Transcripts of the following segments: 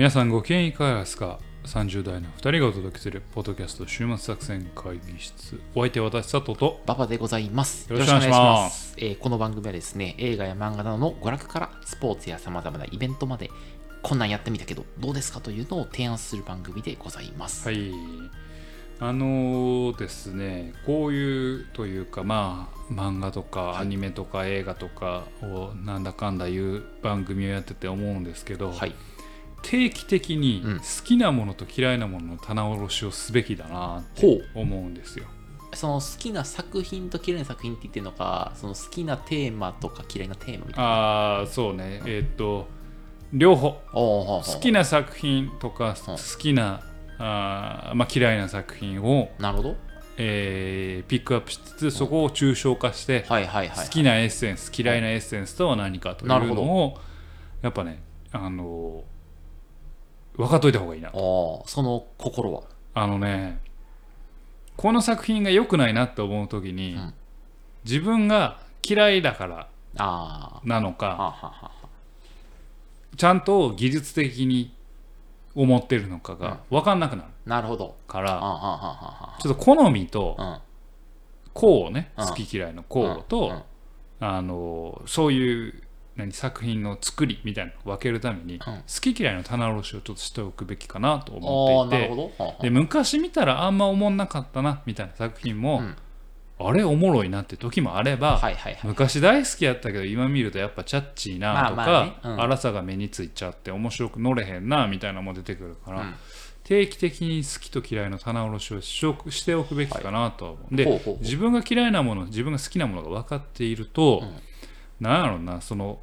皆さんご機嫌いかがですか ?30 代の2人がお届けするポッドキャスト週末作戦会議室お相手は私佐藤とババでございます。よろしくお願いしますえーこの番組はですね、映画や漫画などの娯楽からスポーツや様々なイベントまで、こんなんやってみたけど、どうですかというのを提案する番組でございます。はいあのーですねこういうというかまあ漫画とかアニメとか映画とかをなんだかんだいう番組をやってて思うんですけど、はい。定期的にうん好きなものと嫌いなものの棚卸しをすべきだなって。思うんですよ。その好きな作品と嫌いな作品って言ってるのか、その好きなテーマとか嫌いなテーマみたいな。ああそうねえーっと両方好きな作品とかうん好きなあー、まあ、嫌いな作品を、なるほど。えーピックアップしつつそこを抽象化して。好きなエッセンス嫌いなエッセンスとは何かというのをやっぱねあの分かっといた方がいいな。あーその心は？あのねこの作品が良くないなって思う時に、うん。自分が嫌いだからああ。なのかはあはあはあちゃんと技術的に思ってるのかが分かんなくなる。なるほど。から、あーはあはあはちょっと好みとあはあ。こうねうん。好き嫌いのこううん。とあのそういう何作品の作りみたいなのを分けるために好き嫌いの棚卸しをちょっとしておくべきかなと思っていて。はで昔見たらあんま思んなかったなみたいな作品も、うん。あれおもろいなって時もあれば、はいはいはい。昔大好きやったけど今見るとやっぱチャッチーなとか、まあまあね。うん。荒さが目についちゃって面白く乗れへんなみたいなのも出てくるから、うん。定期的に好きと嫌いの棚卸しをしておくべきかなとは思う、でほうほうほう。自分が嫌いなもの自分が好きなものが分かっていると、うん。なんやろなその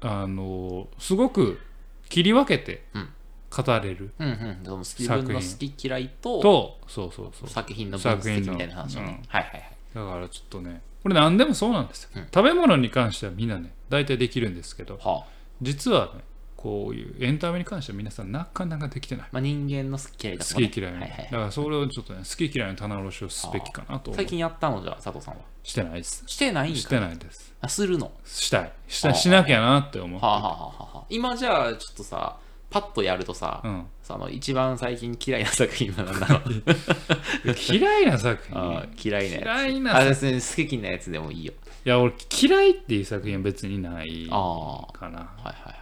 あのすごく切り分けてうん。語れるうんうん、その自分の好き嫌いととそうそうそう。作品の分析作品のみたいな話をね、うん。はいはいはい。だからちょっとねこれ何でもそうなんですよ、うん。食べ物に関してはみんなね大体できるんですけどはあ。実はねこういうエンタメに関しては皆さんなかなかできてない。まあ、人間の好き嫌いだとか、ね、好き嫌い。の、はいはい。だからそれをちょっとね好き嫌いの棚卸しをすべきかなと最近やったのじゃあ佐藤さんは？してないです。してないんかしてないです。あするの？はしたい。しあたしなきゃなって思ってあ、はあはあはあはあ、今じゃあちょっとさパッとやるとさ、うん、その一番最近嫌いな作品は何なの 嫌いな作品？嫌いなやつ。嫌いなあ作別に好きなやつでもいいよ。いや俺嫌いっていう作品は別にないあかな。はいはい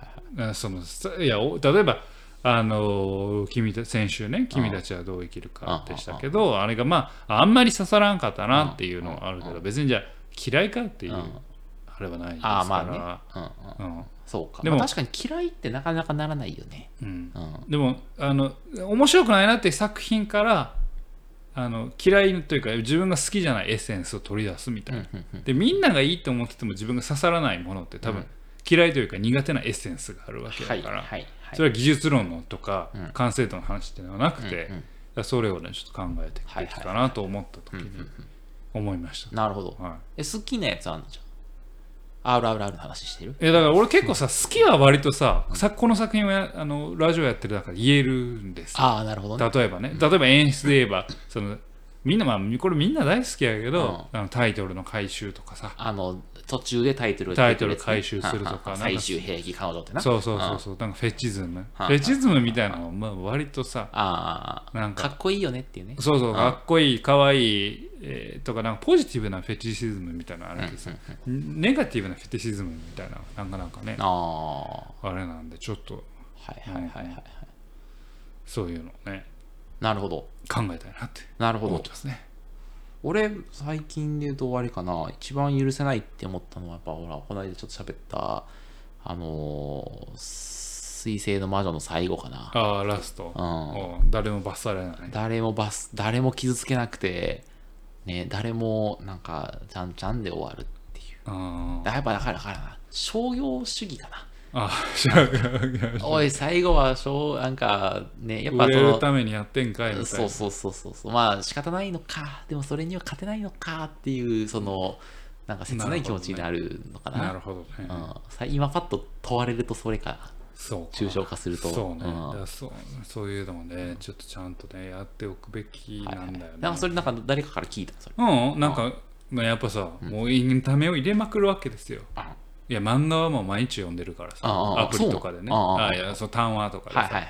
そのさいやお例えばあの君た先週ね「君たちはどう生きるか」でしたけどあれがまああんまり刺さらんかったなっていうのはあるけど別にじゃあ嫌いかっていううん。あれはないですああまかあね、うんそうか。でもまあ確かに嫌いってなかなかならないよね。うん。うん。でもあの面白くないなっていう作品からあの嫌いというか自分が好きじゃないエッセンスを取り出すみたいな、でみんながいいと思ってても自分が刺さらないものって多分、うん嫌いというか苦手なエッセンスがあるわけだから、それは技術論のとか、うん。完成度の話っていうのはなくて、それをねちょっと考えていくべきかなと思った時に思いました、なるほど。はい。え好きなやつあんのじゃん。RRR の話してる？えだから俺結構さ好きは割とさ、さこの作品をやあのラジオやってる中で言えるんですよ。ああなるほどね。例えばね。例えば演出で言えばそのみんなまあこれみんな大好きやけど、あのタイトルの回収とかさ。あの途中でタイトルがタイトル回収するとか最終兵器彼女ってな。そうそうそうそう。なんかフェチズム。フはェチズムみたいなのまあ割とさああ。なんか。かっこいいよねっていうね。そうそうかっこいいかわいい、えーとかなんかポジティブなフェチシズムみたいなのあるけどさ、ネガティブなフェチシズムみたいななんかなんかね。ああ。はあれなんでちょっといはいはいはいはい。そういうのをね。なるほど。考えたいなってなるほど。思ってますね俺最近で言うと終わりかな。一番許せないって思ったのはやっぱほらこの間ちょっと喋ったあのー水星の魔女の最後かな。ああラスト、うん。お誰も罰されない。誰もバス誰も傷つけなくてね誰もなんかちゃんちゃんで終わるっていう。あー。やっぱだからだからな。商業主義かなあーおい最後は商なんかねやっぱ売れるためにやってんかいみたいな。そうそうそうそう。まあ仕方ないのかでもそれには勝てないのかっていうそのなんか切ない気持ちになるのかな。なるほどね、うん、さ今パッと問われるとそれかそうか。抽象化すると。そうね、うん。そうそういうのもねちょっとちゃんとねやっておくべきなんだよね、なんかそれなんか誰かから聞いたそれ。うん。なんかまあやっぱさ、もうエンタメを入れまくるわけですよ。あいや漫画はもう毎日読んでるからさアプリとかでね。あいやその単話とかでさ、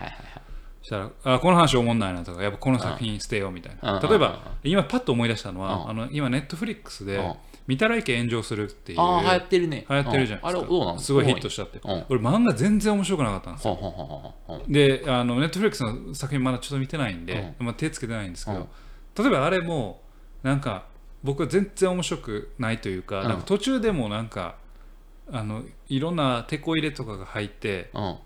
したらあこの話おもんないなとかやっぱこの作品捨てようみたいな、うん例えば今パッと思い出したのは、うんあの今ネットフリックスでうん「見たらいけ炎上する」っていうああ流行ってるね。流行ってるじゃないですか、うんあれどうなのすごいヒットしちゃって、うん。俺漫画全然面白くなかったんですよ。であのネットフリックスの作品まだちょっと見てないんで、まあ、手つけてないんですけど、うん。例えばあれもなんか僕は全然面白くないというか,、うん。なんか途中でもなんかあのいろんなテこ入れとかが入ってうん。あ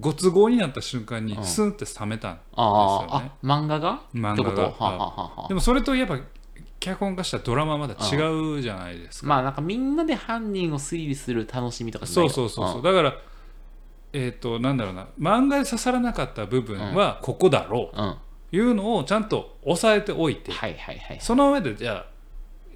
ご都合になった瞬間にうん。スンって冷めたんですあよね。あ、漫画が？漫画が。ってこと？はあはあはあ。はあでもそれとやっぱ脚本化したドラマはまだ違うじゃないですか、まあなんかみんなで犯人を推理する楽しみとかじゃそない？うそうそうそう、ん。だからえっ、となんだろうな。漫画で刺さらなかった部分はここだろう。うん。はいうのをちゃんと押さえておいて。いはいはい。その上でじゃあ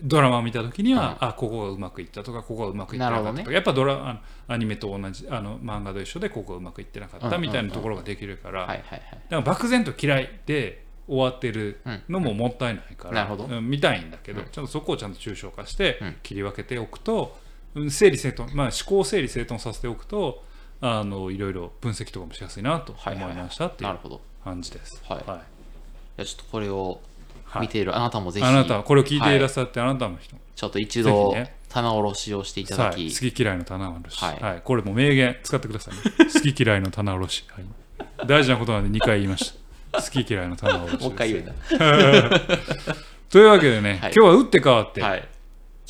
ドラマを見た時には、あここがうまくいったとかここがうまくいってなかったとか、なるほどやっぱドラアニメと同じあの漫画と一緒でここがうまくいってなかったうんうんうん。みたいなところができるから、漠然と嫌いで終わってるのももったいないから、なるほど。うん見たいんだけど、ちゃんとそこをちゃんと抽象化してうん。切り分けておくと、うん整理整頓、まあ、思考を整理整頓させておくとあのいろいろ分析とかもしやすいなと思いましたっていう感じです。はい。はい。じゃあちょっとこれをはい見ているあなたもぜひ、あなたこれを聞いていらっはしゃって、あなたの人。ちょっと一度棚卸しをしていただき、はい、好き嫌いの棚卸し、ははい。いこれも名言使ってくださいね。好き嫌いの棚卸し、はい、大事なことなんで2回言いました。好き嫌いの棚卸しもう一回言うな。というわけでね、はい。今日は打って変わって、はい。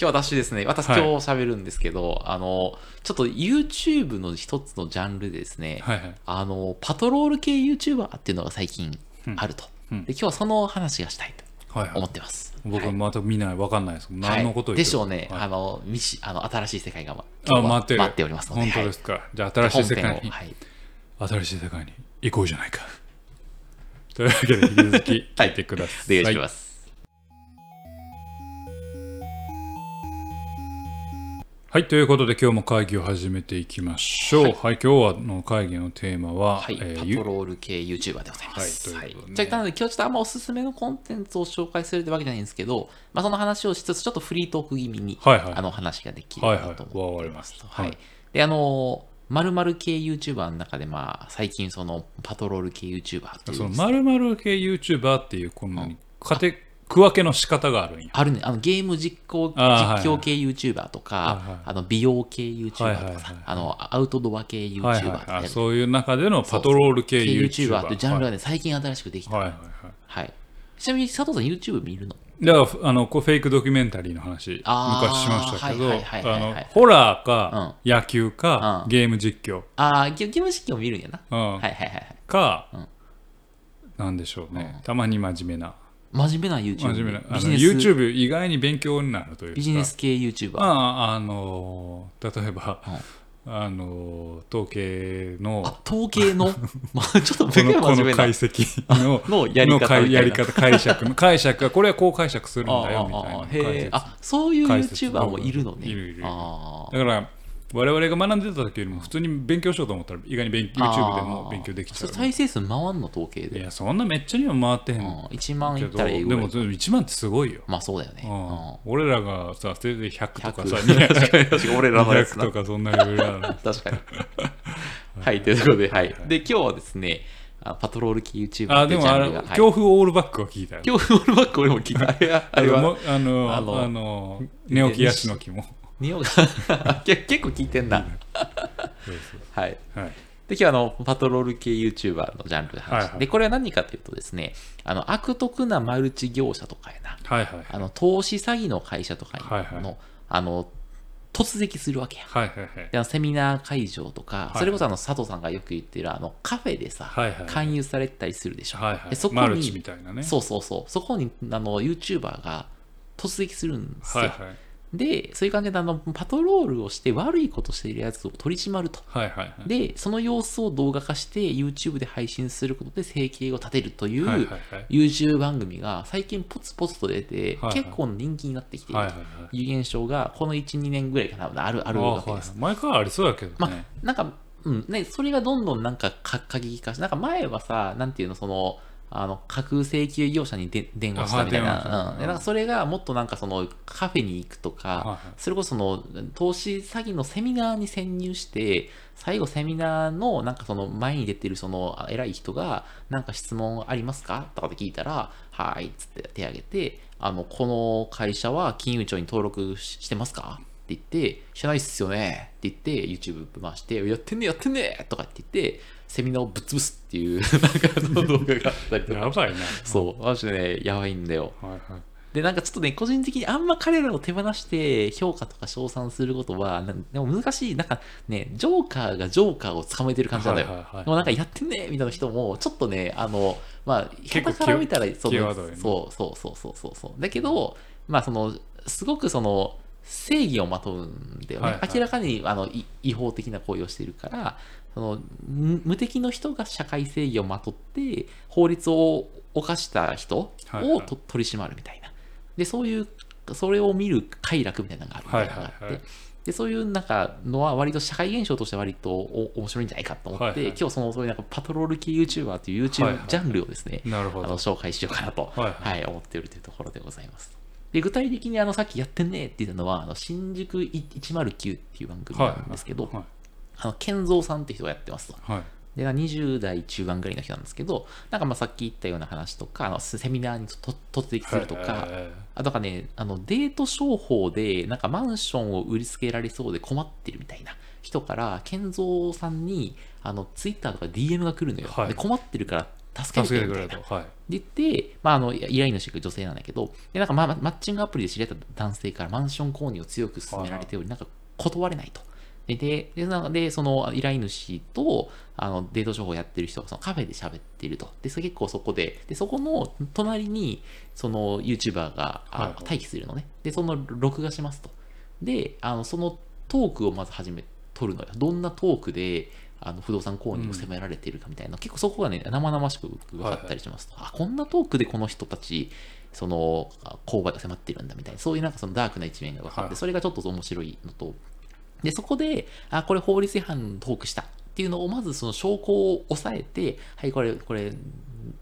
今日私ですね、私今はい。日喋るんですけど、あの、ちょっと YouTube の一つのジャンルでですね、はいはい。あの、パトロール系 YouTuber っていうのが最近あると。うん。で、今日はその話がしたい思ってます。はい。僕また見ないわかんないです何のことでしょうね、はい。あの、みしあの新しい世界がまあ待ってる。待っておりますので、本当ですか、じゃあ新しい世界に、はい、新しい世界に行こうじゃないか。というわけで引き続き聞いてください、お願いします。はい、ということで今日も会議を始めていきましょう。はい、今日はの会議のテーマは、はい、えーゆパトロール系 YouTuber でございます。はいいはといじゃあ、なので今日ちょっとあんまおすすめのコンテンツを紹介するってわけじゃないんですけど、まあ、その話をしつつ、ちょっとフリートーク気味に、はいはいあの話ができればなと思っております。はいはい。で、あの、まる系 YouTuber の中で、まあ、最近そのパトロール系 YouTuber っていうその〇〇系 YouTuber っていうこんなにかて区分けの仕方があるんや。あるね、あのゲーム実行実況系 YouTuber とか、はいはい。あの美容系 YouTuber とかさ、はいはいはいあのアウトドア系 YouTuber はいとかはい、やるあそういう中でのパトロール系系 YouTuber。ってジャンルがね、最近新しくできた。はいははいはい。はい。ちなみに佐藤さん YouTube 見るの？だからあのこうフェイクドキュメンタリーの話昔しましたけどホラーか野球かうん。ゲーム実況。ああ、ゲゲーム実況見るんやな。うん。はいはいはいはい。かうん。なんでしょうね。たまに真面目な真面目な YouTube。真面目なあのビジネス。YouTube 意外に勉強になるというか。ビジネス系 YouTuber。まああの例えばあの統計のあ、統計の、まあちょっとこめのこの真面目な。解。析の のやり方解釈の解釈がこれはこう解釈するんあだよみたいなあそういう YouTuber もいるのね。いるいるあだから我々が学んでた時よりも普通に勉強しようと思ったら意外に勉あ YouTube でも勉強できちゃそうれ再生数回んの統計いで。やそんなめっちゃには回ってへんうん1万いったらええぐでもらい。1万ってすごいよ、まあそうだよね。うんうん俺らがさせいぜい100とかさ100確かに確かに俺らのやつ200なとかそんなレベルなの 確かに。はい、ということで、はい。で、今日はですね、あパトロール系 YouTuber あっていでもあれ。はい恐怖オールバックは聞いたよ今日フォールバック俺も聞いた。あれは、あれはも、あのああのの寝起きヤシの木もニオがけ結構聞いてんな。はい。はい。で、今日はあの、パトロール系 YouTuber のジャンルで話して、はいはい。で、これは何かというとですね、あの、悪徳なマルチ業者とかやな、はいはいあの、投資詐欺の会社とかにの、はいはい。あの、突撃するわけや。はいはいはい。であのセミナー会場とか、いそれこそあの佐藤さんがよく言ってるあのカフェでさ、はいはい勧誘されたりするでしょ。はいはい。でそこに、そうそうそう、そこにあの YouTuber が突撃するんですよ。はいはいで、そういう感じであのパトロールをして悪いことしているやつを取り締まると。はいはいはい。で、その様子を動画化して YouTube で配信することで生計を立てるという、YouTube 番組が最近ポツポツと出て、はいはい。結構人気になってきているという現象がこの1、2年ぐらいかな、あるあるわけです。あはい前からありそうだけどまねあ、なんか、うん、ね、それがどんどんなんかか過激化して、なんか前はさ、なんていうの、その、あの架空請求業者にで電話したみたいな、うん、でなんかそれがもっとなんかそのカフェに行くとか、それこそその投資詐欺のセミナーに潜入して最後セミナーのなんかその前に出てるそのあ偉い人がなんか質問ありますか？とかって聞いたらはいっつって手挙げてあのこの会社は金融庁に登録ししてますか？って言って、してないっすよねって言って、YouTube 回して、やってんねやってんねとかって言って、セミナーをぶっ潰すっていう、なんかあの動画があったりとか。やばいなそう、マジでね、やばいんだよ。はいはいで、なんかちょっとね、個人的にあんま彼らを手放して評価とか称賛することは、でも難しい。なんかね、ジョーカーがジョーカーを捕まえてる感じなんだよ。はいはいはいでもなんかやってんねみたいな人も、ちょっとね、あの、まあ、結構下手から見たら、そ際どいねそうそうそうそうそうそう。だけど、まあ、その、すごくその、正義をまとうんだよね。はいはい明らかにあのい違法的な行為をしているから、その無無敵の人が社会正義をまとって、法律を犯した人をと、はいはい取り締まるみたいな。で、そういう、それを見る快楽みたいなのがあるみたいなのがあって、はいはいはいでそういうなんかのは割と社会現象として割とお面白いんじゃないかと思って、はいはい今日そのそういうなんかパトロール系 YouTuber という YouTube はいはいジャンルをですね、なるほどあの紹介しようかなと、はいははいい思っているというところでございます。で具体的にあのさっきやってんねって言ったのは、あの新宿109っていう番組なんですけど、はい。あの健三さんって人がやってますと。はい。で20代中盤ぐらいの人なんですけど、なんかまあさっき言ったような話とか、あのセミナーにと突撃するとか、はい。はい。はいあとかね、あのデート商法で、なんかマンションを売りつけられそうで困ってるみたいな人から、健三さんにあのツイッターとか DM が来るのよ。はい。で困ってるから助け助てくれみたいな。けてくれとはいで言って、まあ、あの依頼主が女性なんだけど、でなんかまあマッチングアプリで知り合った男性からマンション購入を強く勧められており、なんか断れないと。で、で、でなのでその依頼主とあのデート情報をやってる人がそのカフェで喋っていると。で、それ結構そこで、で、そこの隣にその YouTuber があはいはい待機するのね。で、その録画しますと。で、あのそのトークをまず始め、取るのよ。どんなトークで、あの不動産購入を責められているかみたいな、結構そこがね、生々しく分かったりしますと、あ、こんなトークでこの人たち、その、あ購買が迫ってるんだみたいな、そういうなんかそのダークな一面が分かって、はいそれがちょっと面白いのと、で、そこで、あ、これ法律違反トークしたっていうのを、まずその証拠を押さえて、はい、これ、これ、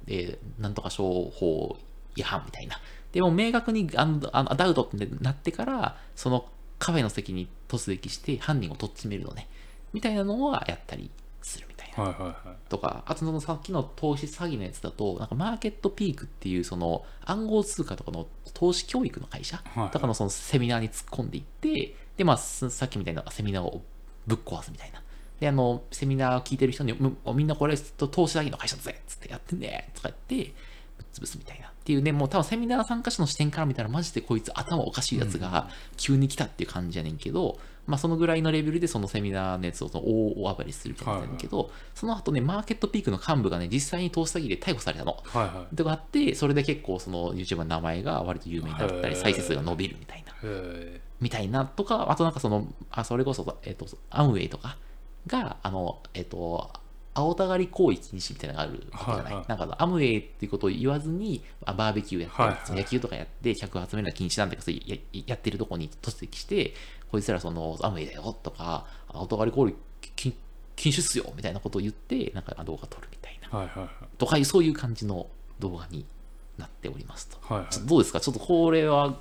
えーなんとか商法違反みたいな。でも明確にあのあのダウトってなってから、そのカフェの席に突撃して犯人をとっちめるのね。みたいなのはやったりするみたいな。はいはいはいとか、あとそのさっきの投資詐欺のやつだと、なんかマーケットピークっていうその暗号通貨とかの投資教育の会社とかのそのセミナーに突っ込んでいって、で、まあ、すさっきみたいなセミナーをぶっ壊すみたいな。で、あの、セミナーを聞いてる人に、むみんなこれ投資詐欺の会社だぜっつってやってんねとか言って、ぶっ潰すみたいな。っていうね、もう多分セミナー参加者の視点から見たら、マジでこいつ頭おかしいやつが急に来たっていう感じやねんけど、まあそのぐらいのレベルでそのセミナーのやつを大大暴れするみたいなんだけど、その後ね、マーケットピークの幹部がね、実際に投資詐欺で逮捕されたの。はいはいとかあって、それで結構その YouTuber の名前が割と有名になったり、再生数が伸びるみたいな。へみたいなとか、あとなんかその、あそれこそ、えっ、と、アムウェイとかが、あの、えっ、と、青たがり行為禁止みたいなのがあるわけじゃない？はいはいなんかアムウェイっていうことを言わずに、あバーベキューやったり、はいはい野球とかやって、客を集めるのは禁止なんだけど、ややってるとこに突撃して、こいつらその、アムウェイだよとか、青たがり行為禁禁止っすよみたいなことを言って、なんか動画撮るみたいな。はいはいとかいう、そういう感じの動画になっておりますと。はいはい。どうですか？ちょっとこれは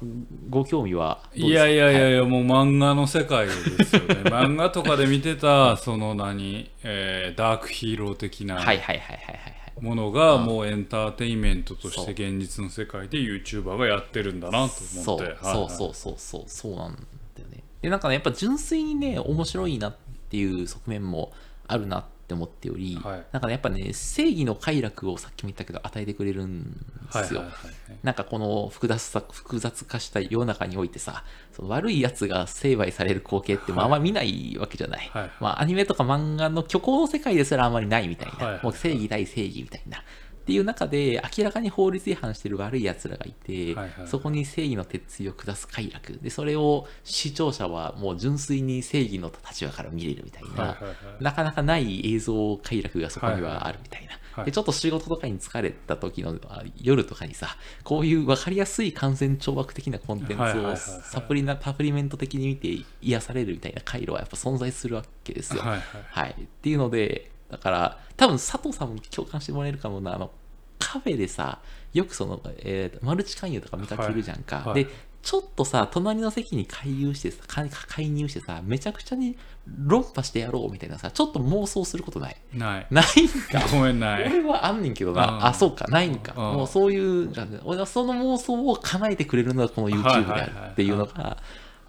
ご興味はいやいやいはいやい。や、もう漫画の世界ですよね。漫画とかで見てたその何、えーダークヒーロー的なはいはいはいはいはいはい。ものがもうエンターテインメントとして現実の世界で YouTuber がやってるんだなとそう。思ってそうそうそうそう。そうなんだよね。でなんかねやっぱ純粋にね面白いなっていう側面もあるなって思っており、はい。なんかねやっぱね正義の快楽をさっきも言ったけど与えてくれるんですよ。はいはいはいはい。なんかこの複雑さ複雑化した世の中においてさその悪いやつが成敗される光景ってまああんま見ないわけじゃない、はいはい。まあアニメとか漫画の虚構の世界ですらあんまりないみたいな、はいはい。もう正義対正義みたいなっていう中で明らかに法律違反してる悪いやつらがいて、はいはいそこに正義の鉄槌を下す快楽。でそれを視聴者はもう純粋に正義の立場から見れるみたいな、はいはいはい。なかなかない映像快楽がそこにはあるみたいな。はい。でちょっと仕事とかに疲れた時のあ夜とかにさ、こういう分かりやすい感染懲悪的なコンテンツをサプリなサプリメント的に見て癒されるみたいな回路はやっぱ存在するわけですよ。はいはい。はい。っていうので、だから、多分佐藤さんも共感してもらえるかもな、あの、カフェでさ、よくその、えーマルチ勧誘とか見かけるじゃんか。はいはいで、ちょっとさ、隣の席に介入してさ、か介入してさ、めちゃくちゃに論破してやろうみたいなさ、ちょっと妄想することない？ないないんか？ごめんない俺はあんねんけどうんな。あ、そうか、ないんか。うんもうそういう、俺はその妄想を叶えてくれるのがこの YouTube であるっていうのが、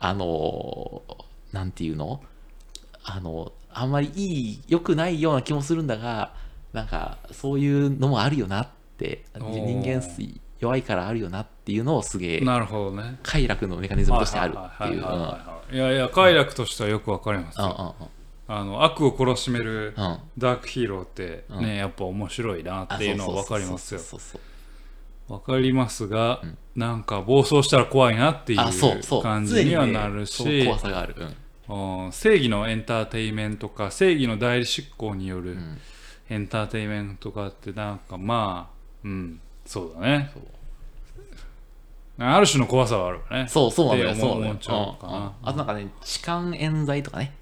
あのー、なんていうの？あの、あんまりいい、良くないような気もするんだが、なんか、そういうのもあるよなって、おー。人間弱いからあるよなっていうのをすげえ、なるほどね。快楽のメカニズムとしてあるっていう。いやいや快楽としてはよくわかりますうんよあの悪を懲らしめるうん。うん。ダークヒーローってうん。ねやっぱ面白いなっていうのはわかりますよ。そうそうそうわかりますがなんか暴走したら怖いなっていう。感じにはなるしね怖さがある。うん。うん正義のエンターテインメントか正義の代理執行によるん。エンターテインメントかってなんかまあうん。そうだね。そう。ある種の怖さはあるよね。そう、そうなんだよ。そうなようあとなんかね、痴漢冤罪とかね。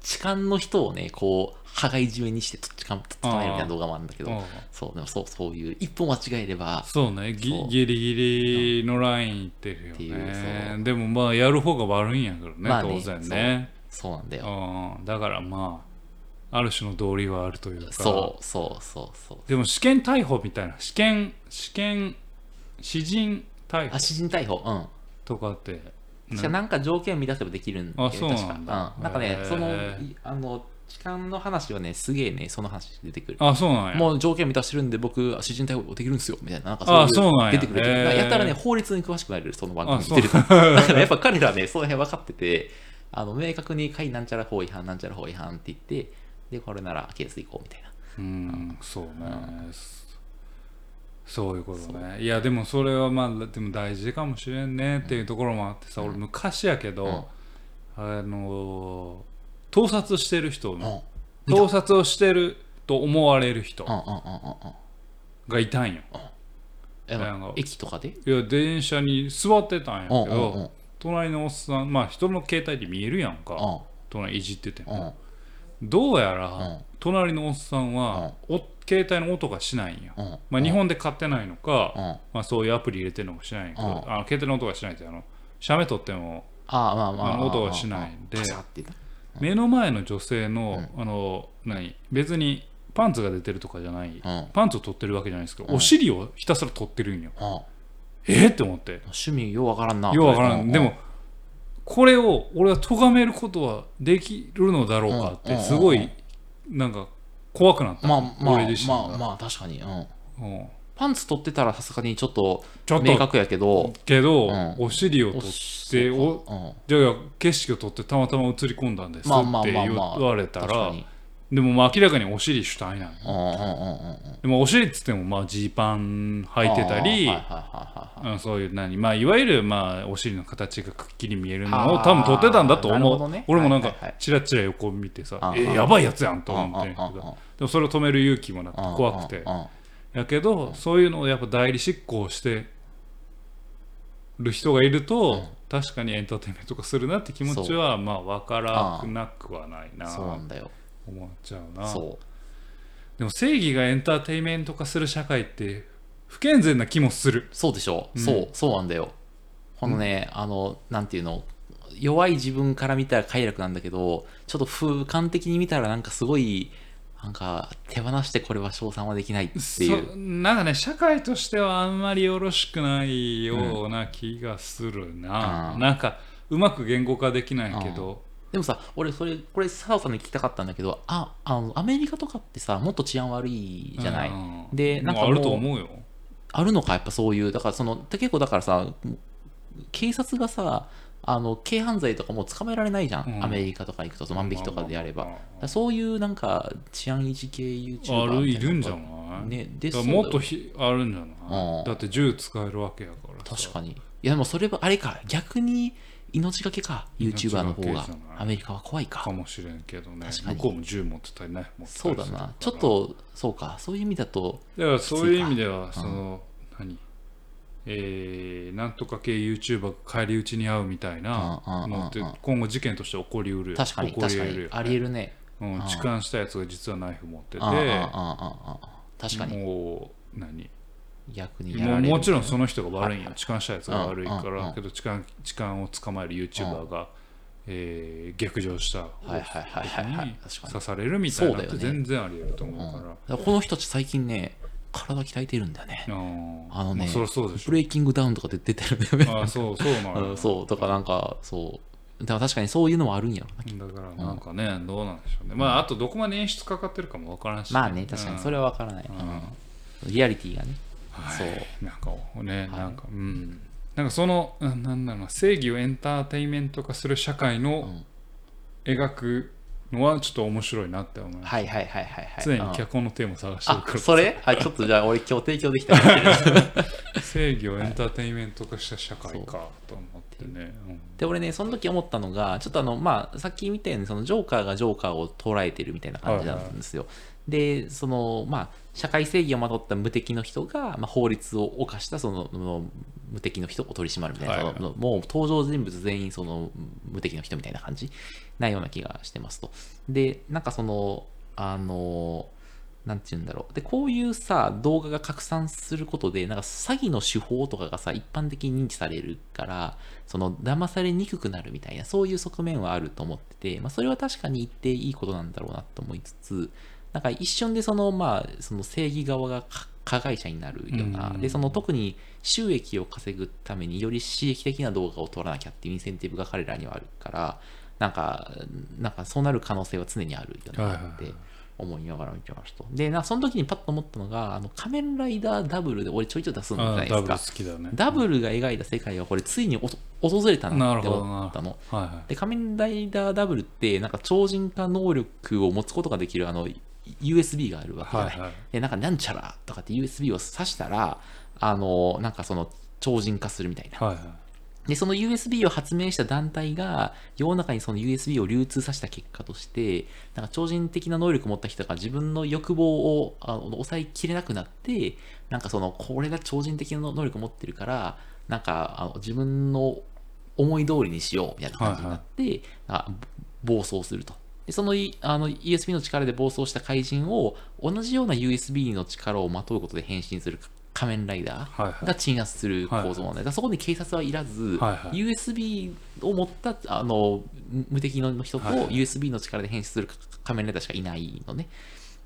痴漢の人をね、こう、羽交い締めにして、痴漢捕まえるみたいな動画もあるんだけど。うん、そう、でもそう、そういう、一歩間違えれば、そうね。ギリギリのラインいってるよね。でもまあやる方が悪いんやけどね,、まあね当然ね。そうなんだよ。うん。だからまあある種の道理はあるというかそう、そう、そう、そう。でも試験逮捕みたいな試験試験詩人逮あ、捕詩人逮捕。うん。とかってしかなんか条件満たせばできるんだよねあそう確かなんだうん。なんかねその、いあの、痴漢の話はね、すげえね、その話出てくる。あそうなんやもう条件満たしてるんで、僕、詩人逮捕できるんですよ、みたいな。なんかあいそうなんや出てくる。やったらね、法律に詳しくなれる、その番組あ見てると。だからやっぱ彼らはね、その辺分かってて、あの明確に、はい、なんちゃら法違反、なんちゃら法違反って言って、で、これならケース行こうみたいな。うんそうねそういうことねいやでもそれはまあでも大事かもしれんねっていうところもあってさ、俺昔やけど、あの盗撮してる人うん。うん。のうん。盗撮をしてると思われる人うん。うん。うん。うん。がいたんよ駅とかで？いや電車に座ってたんやけうん。うん。うん。ど隣のおっさんまあ人の携帯で見えるやんかうん。隣いじっててうん。うん。どうやうんら隣のおっさんはお携帯の音がしないんようん。まあ日本で買ってないのかうん。まあそういうアプリ入れてるのかしないんやけどうんあの携帯の音がしないってあの写メ撮ってもあ音がしないんで目の前の女性のあの何別にパンツが出てるとかじゃないうん。パンツを取ってるわけじゃないですけど、うんお尻をひたすら取ってるんよ。うん。えーって思って。趣味ようわからんな。ようわからん。うでも、これを俺は咎めることはできるのだろうかって、うんすごい、なんか、怖くなった。まあまあまあまあ確かに、うん、うん。パンツ取ってたらさすがにちょっと明確やけど。けど、うん。お尻を取おって、おそうん。じゃあ景色を撮ってたまたま映り込んだんですまあまあってまあまあ。言われたら、確かにでもまあ明らかにお尻主体なの。うんうんうんうんうん。でもお尻っつってもまあジーパン履いてたり、そういう何まあいわゆるまあお尻の形がくっきり見えるのを多分撮ってたんだと思う、ね。俺もなんかはいはいはい。チラチラ横見てさ、あー。えーやばいやつやんとうん思ってんけどでもそれを止める勇気もなくてうん怖くて。やけどそういうのをやっぱ代理執行してる人がいると、確かにエンターテインメント化するなって気持ちはまあ分からなくはないな。そうなんだよ思っちゃうな。そでも正義がエンターテインメント化する社会って不健全な気もする。うそうでしょ、うん。そうそうなんだよ。このね、あのなんていうの弱い自分から見たら快楽なんだけどちょっと俯瞰的に見たらなんかすごいなんか手放してこれは称賛はできないっていう。そなんかね社会としてはあんまりよろしくないような気がするな、うん。なんかうまく言語化できないけど、でもさ、俺、それ、これ、佐藤さんに聞きたかったんだけど、あ、あの、アメリカとかってさ、もっと治安悪いじゃない？うんでなんかもうあると思うよ。あるのか、やっぱそういう、だから、その、結構だからさ、警察がさ、あの、軽犯罪とかもう捕まえられないじゃん？うん。アメリカとか行くと、万引きとかであれば。そういう、なんか、治安維持系 YouTuber あるいるんじゃいない、ね、でもっとひあるんじゃない、うん。だって銃使えるわけやからさ。確かに。いや、でもそれは、あれか、逆に命がけか、YouTuber の方が命がけじゃない。アメリカは怖いか。か。もしれんけどね。向こうも銃持ってたりねそうだな。ちょっと、そうか、そういう意味だと、だからそういう意味ではその、何？えー、なんとか系 YouTuber が返り討ちに遭うみたいなのって今後事件として起こりうる。確かに、起こ確かにり得る。よね、ありえるね。うん、痴漢したやつが実はナイフ持ってて。ああああああ確かに。もう何？逆にやもうられるもちろんそのの人が悪いんよ。痴漢したやつが悪いかうんうんうんらけど痴漢痴漢を捕まえる YouTuber がえー逆上したはいはいはいはい刺されるみたいなのって全然あり得るとうん思うから。だからこの人たち最近ね体鍛えてるんだよね。あのねまそりゃそブレイキングダウンとかで出てるんだよねああそうそうなうんの そうだからなんかそう。だから確かにそういうのもあるんやろなだからなんかね、どうなんでしょうね。まああとどこまで演出かかってるかもわからんし、まあね確かにそれは分からない、うん。リアリティがね、そう。なんかね、はい。なんかうん。なんかそのうんなんだろうな正義をエンターテインメント化する社会のん。描くのはちょっと面白いなって思います、はいはいはいはいはい。常にうん。脚本のテーマを探してるから。あそれ？はいちょっとじゃあ俺今日提供できた 正義をエンターテインメント化した社会かと思ってね、うん。で俺ねその時思ったのがちょっとあのまあさっき見たようにそのジョーカーがジョーカーを捉えてるみたいな感じなんですよ、でそのまあ社会正義をまとった無敵の人が、まあ、法律を犯したそのの無敵の人を取り締まるみたいな、はいはいもう登場人物全員その無敵の人みたいな感じなような気がしてますとでなんかそのあのなんて言うんだろう。で、こういうさ、動画が拡散することで、なんか詐欺の手法とかがさ、一般的に認知されるから、その、騙されにくくなるみたいな、そういう側面はあると思ってて、まあ、それは確かに言っていいことなんだろうなと思いつつ、なんか一瞬でその、まあ、その正義側がか加害者になるような、うんで、その特に収益を稼ぐためにより刺激的な動画を撮らなきゃっていうインセンティブが彼らにはあるから、なんか、なんかそうなる可能性は常にあるよなはいはいはいって思いながら見てました。で、なその時にパッと思ったのが、あの仮面ライダーダブルで俺ちょいちょい出すんじゃないですかあダブル好。きだねダブルが描いた世界がこれついに訪れたなって思ったの。はいはいで、仮面ライダーダブルって、なんか超人化能力を持つことができるあの USB があるわけじゃない。はいはいで、なんかなんちゃらとかって USB を挿したら、あの、なんかその超人化するみたいな。はいはいで、その USB を発明した団体が、世の中にその USB を流通させた結果として、なんか超人的な能力を持った人が自分の欲望をあの抑えきれなくなって、なんかその、これが超人的な能力を持ってるから、なんかあの自分の思い通りにしようみたいな感じになって、あ暴走すると。でそのいあの USB の力で暴走した怪人を同じような USB の力をまとうことで変身する仮面ライダーはいはい。が鎮圧する構造なんで、だからそこに警察はいらず、はいはい。USB を持ったあの無敵の人とはいはい。USB の力で変身する仮面ライダーしかいないのね。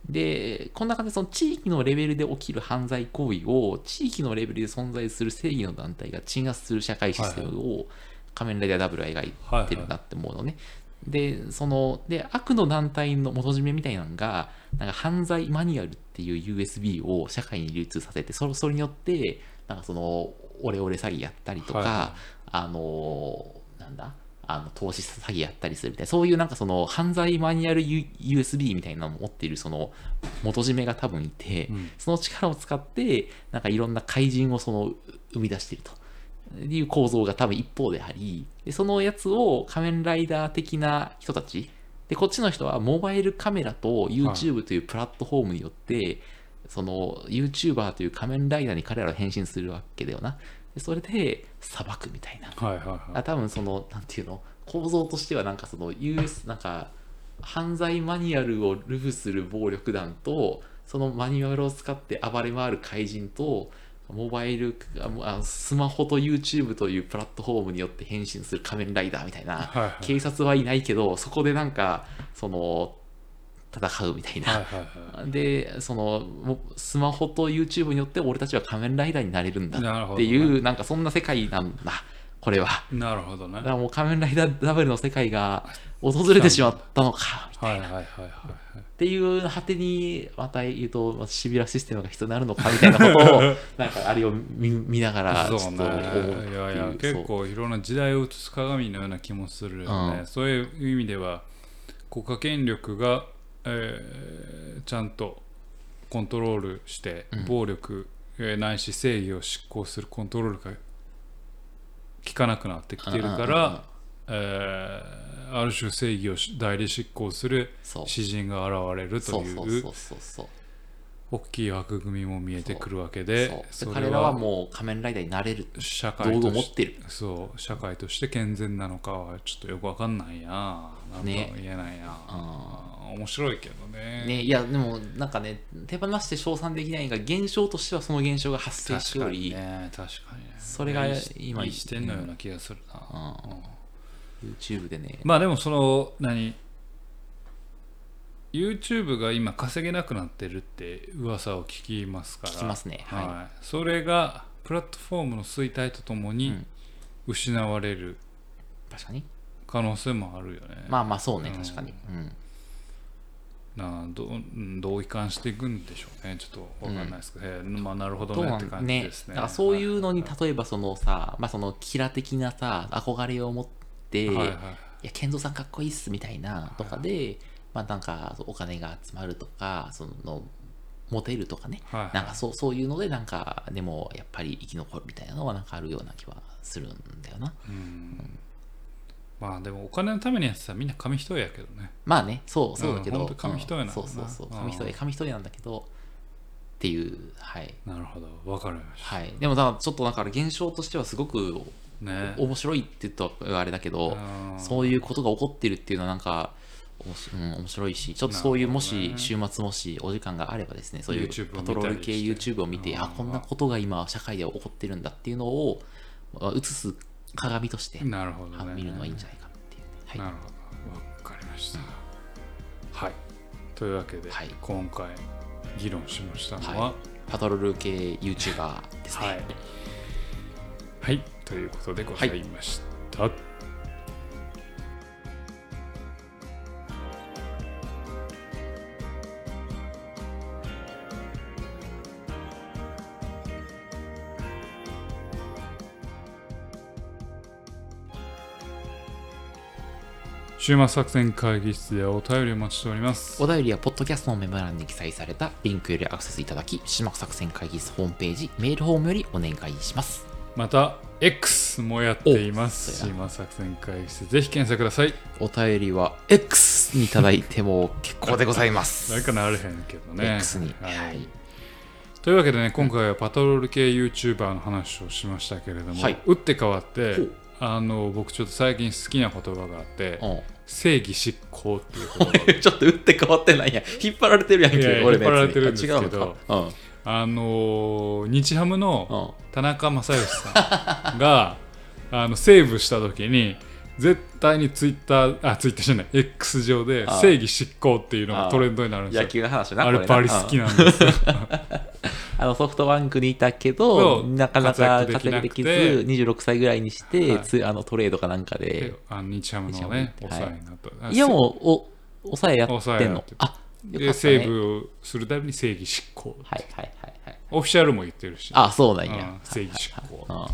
で、こんな感じでその地域のレベルで起きる犯罪行為を地域のレベルで存在する正義の団体が鎮圧する社会システムを仮面ライダーダブルは描いてるなって思うのね。で、その、で、悪の団体の元締めみたいなのが、なんか犯罪マニュアルっていう USB を社会に流通させて、それそれによって、なんかその、オレオレ詐欺やったりとか、はいはあの、なんだあの投資詐欺やったりするみたいな、そういうなんかその犯罪マニュアル USB みたいなのを持っているその元締めが多分いて、うんその力を使って、なんかいろんな怪人をその生み出していると。いう構造が多分一方であり、でそのやつを仮面ライダー的な人たち、で、こっちの人はモバイルカメラと YouTube というプラットフォームによって、その YouTuber という仮面ライダーに彼らを変身するわけだよな。でそれで裁くみたいな。はいはいはいあ多分その、なんていうの、構造としてはなんかその US、なんか犯罪マニュアルをルフする暴力団と、そのマニュアルを使って暴れ回る怪人と、モバイル、ああスマホと YouTube というプラットフォームによって変身する仮面ライダーみたいな、はいはい警察はいないけど、そこでなんか、その、戦うみたいな。はいはいはいで、その、もスマホと YouTube によって俺たちは仮面ライダーになれるんだっていう、なんかそんな世界なんだ、これは。なるほどねだからもう仮面ライダーダブルの世界が訪れてしまったのか、みたいな。はいはいはいはいはいっていう果てに、また言うと、まあシビラシステムが必要になるのか、みたいなことを、なんかあれを見見ながら、ちょっとそう思う。ねいやいや結構いろんな時代を映す鏡のような気もするよね、うん。そういう意味では国家権力が、えーちゃんとコントロールしてうん。暴力、えーないし正義を執行するコントロールが効かなくなってきてるかうんうんうんうん。ら、えーある種正義をし代理執行する詩人が現れるといそう。大きい枠組みも見えてくるわけで彼らはもう仮面ライダーになれる。社会としてる。そう。社会として健全なのかはちょっとよくわかんないな。なんとね。も言えないな、あ面白いけどね。ね、いやでもなんかね手放して称賛できないが現象としてはその現象が発生して確かにおり、ね。確かにね。それが今いい視点のような気がするな、うん。うん YouTube でね、まあでもその何？YouTube が今稼げなくなってるって噂を聞きますから。聞きますね。はい。それがプラットフォームの衰退とともにうん。失われる確かに。可能性もあるよね、まあまあそうねうん。確かに、うん。なあどううんどう移管していくんでしょうね。ちょっとわかんないですけど、へえまあなるほどねって感じんね。ですねだからそういうのには例えばそのさ、まあそのキラ的なさ憧れを持って、いいはい。はいや健三さんかっこいいっすみたいなとかで、まあなんかお金が集まるとかそのモテるとかね、はいはい。なんかそうそういうのでなんかでもやっぱり生き残るみたいなのはなんかあるような気はするんだよな。うん。まあでもお金のためにやってたらみんな紙一重やけどね。まあねそうそうだけど、うん紙一重なんだな。そうそうそうう。ん。紙一重紙一重なんだけどっていうはい。なるほど。わかりましはい。でもだちょっとだから現象としてはすごくたね。面白いって言ったらあれだけど、うんそういうことが起こってるっていうのはなんか、おもしうん、面白いし、ちょっとそういうもし週末もしお時間があればですね、そういうパトロール系 YouTube を見て、うん。あ、こんなことが今社会で起こってるんだっていうのをまあ映す鏡として、なるほどね。あ見るのはいいんじゃないかなっていうね。はい。なるほど。わかりました。はい。というわけで、はい。今回議論しましたのははパトロール系 YouTuber ですね。はい、はい、ということでございました、週末作戦会議室でお便りお待ちしております。お便りは、ポッドキャストのメモ欄に記載されたリンクよりアクセスいただき、島作戦会議室ホームページ、メールフォームよりお願いします。また X もやっていますおそうや島作戦会議室ぜひ検索くださいお便りは X にいただいても結構でございます。誰かなれへんけどね X に。はいはい。というわけでね今回はパトロール系 YouTuber の話をしましたけれども、はい打って変わってあの僕ちょっと最近好きな言葉があってうん正義執行っていう ちょっと打って変わってないやん。引っ張られてるやんけ、引っ張られてるんですけどうん。あの日ハムのうん。田中正義さんが あのセーブした時に絶対にツイッターあツイッターじゃない X 上で正義執行っていうのがトレンドになるんですよ。野球の話な。あれバリ好きうんなんですよ。あ のソフトバンクにいたけど、なかなか活躍できず、なくて。26歳ぐらいにして、はい。つあのトレードかなんかで。あの日ハムのねはいお世話になった、い。やもう、お、抑えやってんの？あ、でね。セーブをするために正義執行はいはいはいはい。オフィシャルも言ってるしあ、そうなんうんや。正義執行うん。い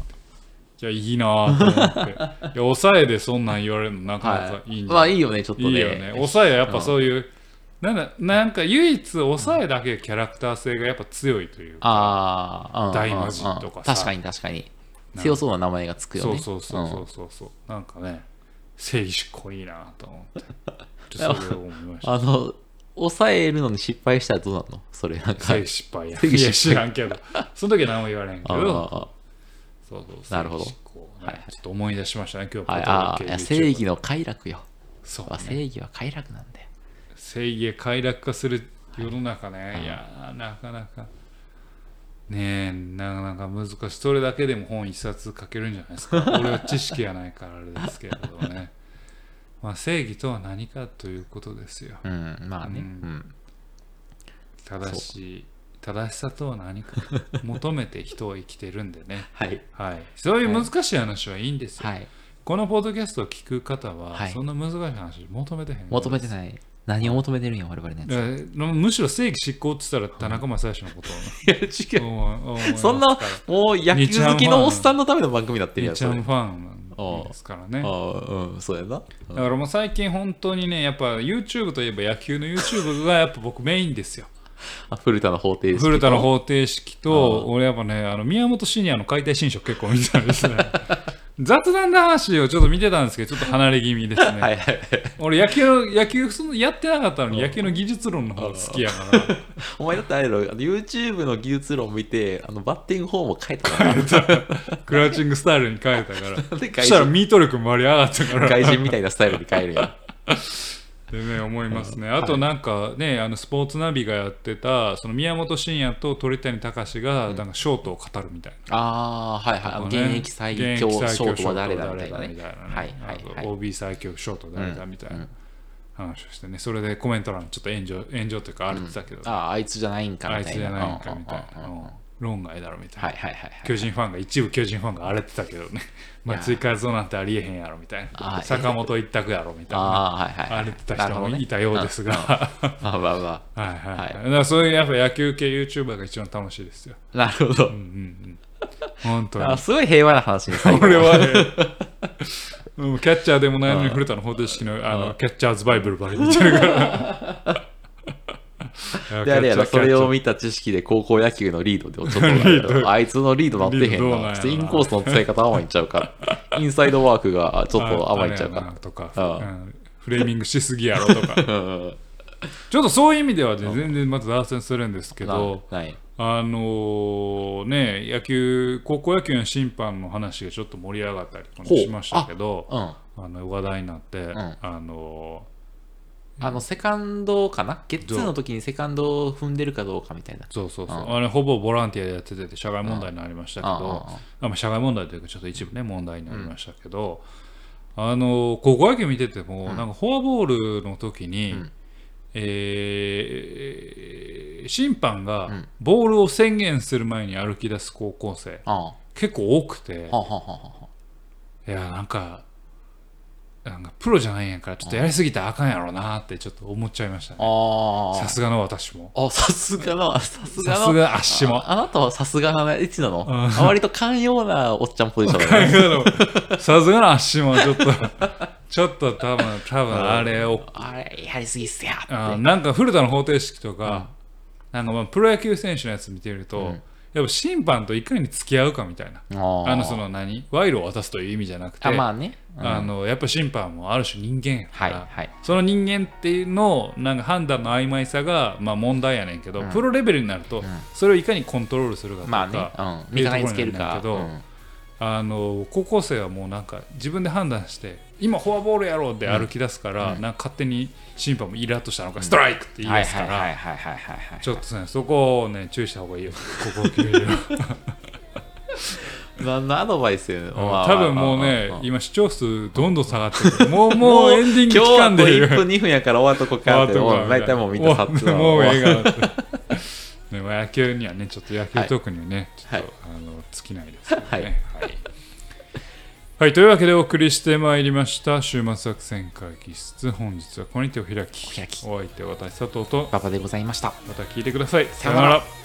やいいなぁと思って。いや抑えでそんなん言われるのなかなかいいんじゃない？まあいいよね、ちょっとね。いいよね。抑えはやっぱそういうなんだなんか唯一抑えだけキャラクター性がやっぱ強いというかああ、うん大魔神とかさ。うん確かに確かに。強そうな名前がつくよそうね。そうそうそうそう。そうなんかね正義執行いいなと思って。あの、抑えるのに失敗したらどうなの？それなんか。失敗や。いや知らんけど。その時は何も言われんけあど。あそうそうなるほど。ねはい。はいちょっと思い出しましたね今日は。い、パああ、いやトロール系正義の快楽よ。そうね。正義は快楽なんだよ。正義へ快楽化する世の中ね、い、やーなかなか。ねえなかなか難しい。それだけでも本一冊書けるんじゃないですか。俺は知識がないからあれですけれどもねまあ正義とは何かということですようん、まあね。ううんん。正しい正しさとは何か 求めて人は生きてるんでねはい。はいそういう難しい話はいいんですよ、はい。このポッドキャストを聞く方は、はいそんな難しい話求めてへんい求めてない。何を求めてるんよ、我々のやつ。むしろ正義執行って言ったら田中正義のことを いや、違う。そんなもう野球好きのおっさんのための番組になってるやん、それ。日ハムファンですからねああ、うん、そうやな。だからもう最近本当にねやっぱ YouTube といえば野球の YouTube がやっぱ僕メインですよ。あ古田の方程式。古田の方程式とあ俺やっぱねあの宮本シニアの解体新書結構見てたんですね 雑談の話をちょっと見てたんですけどちょっと離れ気味ですね、はいはいはい。俺野球の野球そのやってなかったのに野球の技術論の方が好きやから。お前だってあれやろ、あの YouTube の技術論見て、あのバッティングフォームを変えたから。クラウチングスタイルに変えたから。でそしたらミート力も割り上がったから。外人みたいなスタイルに変えるやん。でね思いますね、うんあとなんかねあのスポーツナビがやってたその宮本慎也と鳥谷敬がなんかショートを語るみたいな、ああ、はいはい。現ね役最現強ショートは誰だみたいなね。はいはい OB 最強ショート誰だみたいうん。な話をしてね。それでコメント欄ちょっと炎上炎上というか荒れてたけど、ああ、あいつじゃないんかみたいな。あいつじゃないんかみたいな、論外だろみたいな、はいはいはいはい。巨人ファンが一部巨人ファンが荒れてたけどね松井和夫なんてありえへんやろみたいあなー坂本一択やろみたいなああ、はいはい。荒れてた人もいたようですが、まあまあまはいはい、はいだからそういうやっぱ野球系 YouTuber が一番楽しいですよ。あ。なるほどうん。うんうん。本当にあ。すごい平和な話に最後俺はね、うんキャッチャーでもないのに古田の方程式のあうんのキャッチャーズバイブルばかり見てるから。であれやろ、それを見見た知識で高校野球のリードでちょっと、あいつのリードなってへんな。なインコースの使い方甘いんちゃうから。インサイドワークがちょっと甘いんちゃうかとか、うんうんフレーミングしすぎやろとか。ちょっとそういう意味ではね全然まず脱線するんですけど。あのね、野球、高校野球の審判の話がちょっと盛り上がったりしましたけど、うん。あの話題になって、んあのあの、セカンドかな？ゲッツーの時にセカンドを踏んでるかどうかみたいな。そうそうそう、うん。あれほぼボランティアでやってて社会問題になりましたけど、うんうんうんあ。まあ、社会問題というかちょっと一部ね問題になりましたけど、あの高校野球見てても、なんかフォアボールの時に、ん。えー審判がん。ボールを宣言する前に歩き出す高校生、あ結構多くて、いやなんかなんかプロじゃないんやからちょっとやりすぎたらあかんやろうなってちょっと思っちゃいましたねあ。ああ。さすがの私もあ、さすがの、さすがの。さすが足もああなたはさすがな位置なの？んあ割と寛容なおっちゃんポジションだね。さすがの足もちょっとちょっと多分多分あれをあれ、やりすぎっすやって。あなんか古田の方程式とか、なんかまあプロ野球選手のやつ見てると、うんやっぱ審判といかに付き合うかみたいなあのその何？賄賂を渡すという意味じゃなくてあ、まあね。うんあのやっぱ審判もある種人間やから、はいはい。その人間っていうのなんか判断の曖昧さがまあ問題やねんけど、うんプロレベルになると、それをいかにコントロールするかとか、まあね。うん。味方につけるか。あの高校生はもうなんか自分で判断して今フォアボールやろうって歩き出すから、なんか勝手に審判もイラッとしたのか、ストライクって言いはい出すから、はいはいはいはいはい。ちょっとねそこをね注意した方がいいよ。高校球場。何のアドバイスやねん。多分もうねまあ今視聴数どんどん下がってくる。もうもうエンディング期間で1分2分やから終わっとこうかって、もう大体もうみんなもう映画ねまあ野球にはねちょっと野球トークにはね、ちょっと、はいあの尽きないですけどね。はい。はい。はい、というわけでお送りしてまいりました週末作戦会議室。本日はここに手を開きお開き。お相手は私佐藤と馬場でございました。また聞いてください。さようなら